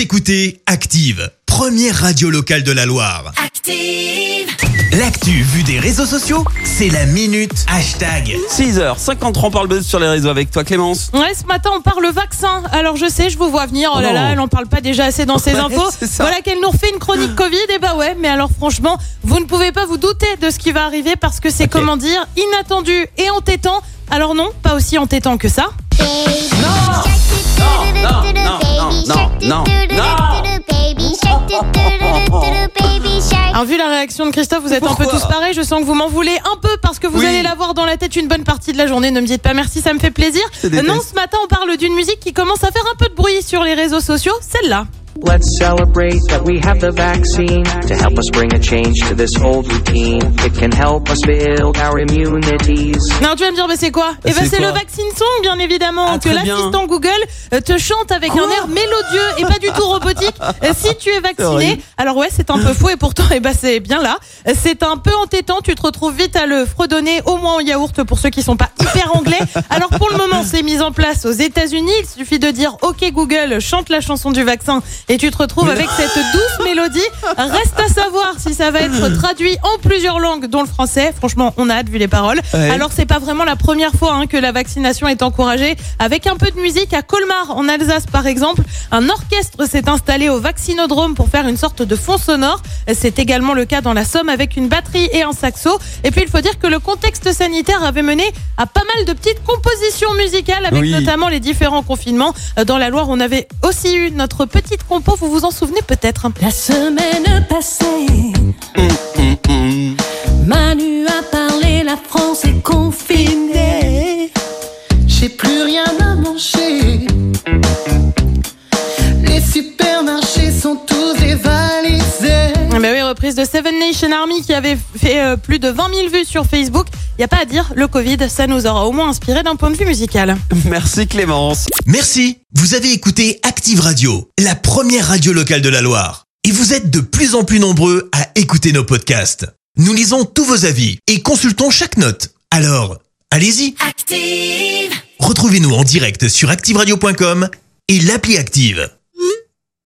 Vous écoutez Active, première radio locale de la Loire. Active. L'actu vue des réseaux sociaux, c'est la minute hashtag. 6h53 on parle buzz sur les réseaux avec toi Clémence. Ouais, ce matin, on parle vaccin. Alors, je sais, je vous vois venir. Oh là Oh là, non. elle en parle pas déjà assez dans ses Ouais, infos. c'est ça. Voilà qu'elle nous refait une chronique Covid. Et bah ouais, mais alors, franchement, vous ne pouvez pas vous douter de ce qui va arriver parce que c'est, comment dire, inattendu et entêtant. Alors, non, pas aussi entêtant que ça. non, non, non, non, Alors, vu la réaction de Christophe, vous êtes un peu tous pareils. Je sens que vous m'en voulez un peu parce que vous Oui. allez l'avoir dans la tête une bonne partie de la journée. Ne me dites pas merci, ça me fait plaisir. Non, ce matin, on parle d'une musique qui commence à faire un peu de bruit sur les réseaux sociaux. Celle-là. Let's celebrate that we have the vaccine to help us bring a change to this old routine. It can help us build our immunities. Non, tu vas me dire, mais c'est quoi? Eh ben, c'est le vaccine song, bien évidemment, Ah, que l'assistant Google te chante avec un air mélodieux et pas du tout robotique. Euh, si tu es vacciné, alors ouais, c'est un peu faux et pourtant, eh ben, c'est bien là. Euh, C'est un peu entêtant. Tu te retrouves vite à le fredonner, au moins en yaourt pour ceux qui sont pas hyper anglais. Alors pour le moment, c'est mis en place aux États-Unis. Il suffit de dire OK Google, chante la chanson du vaccin et tu te retrouves avec cette douce mélodie. Reste à savoir si ça va être traduit en plusieurs langues, dont le français. Franchement, on a hâte vu les paroles. Ouais. Alors c'est pas vraiment la première fois hein, que la vaccination est encouragée. Avec un peu de musique à Colmar, en Alsace par exemple, un orchestre s'est installé au vaccinodrome pour faire une sorte de fond sonore. C'est également le cas dans la Somme avec une batterie et un saxo. Et puis il faut dire que le contexte sanitaire avait mené à pas mal de petites compositions musicales avec Oui. notamment les différents confinements. Dans la Loire, on avait aussi eu notre petite compo, vous vous en souvenez peut-être. La semaine passée, Manu a parlé, la France est confinée. J'ai plus rien reprise de Seven Nation Army qui avait fait euh, plus de 20 000 vues sur Facebook. Il n'y a pas à dire, le Covid, ça nous aura au moins inspiré d'un point de vue musical. Merci Clémence. Merci. Vous avez écouté Active Radio, la première radio locale de la Loire. Et vous êtes de plus en plus nombreux à écouter nos podcasts. Nous lisons tous vos avis et consultons chaque note. Alors, allez-y. Active. Retrouvez-nous en direct sur activeradio.com et l'appli Active.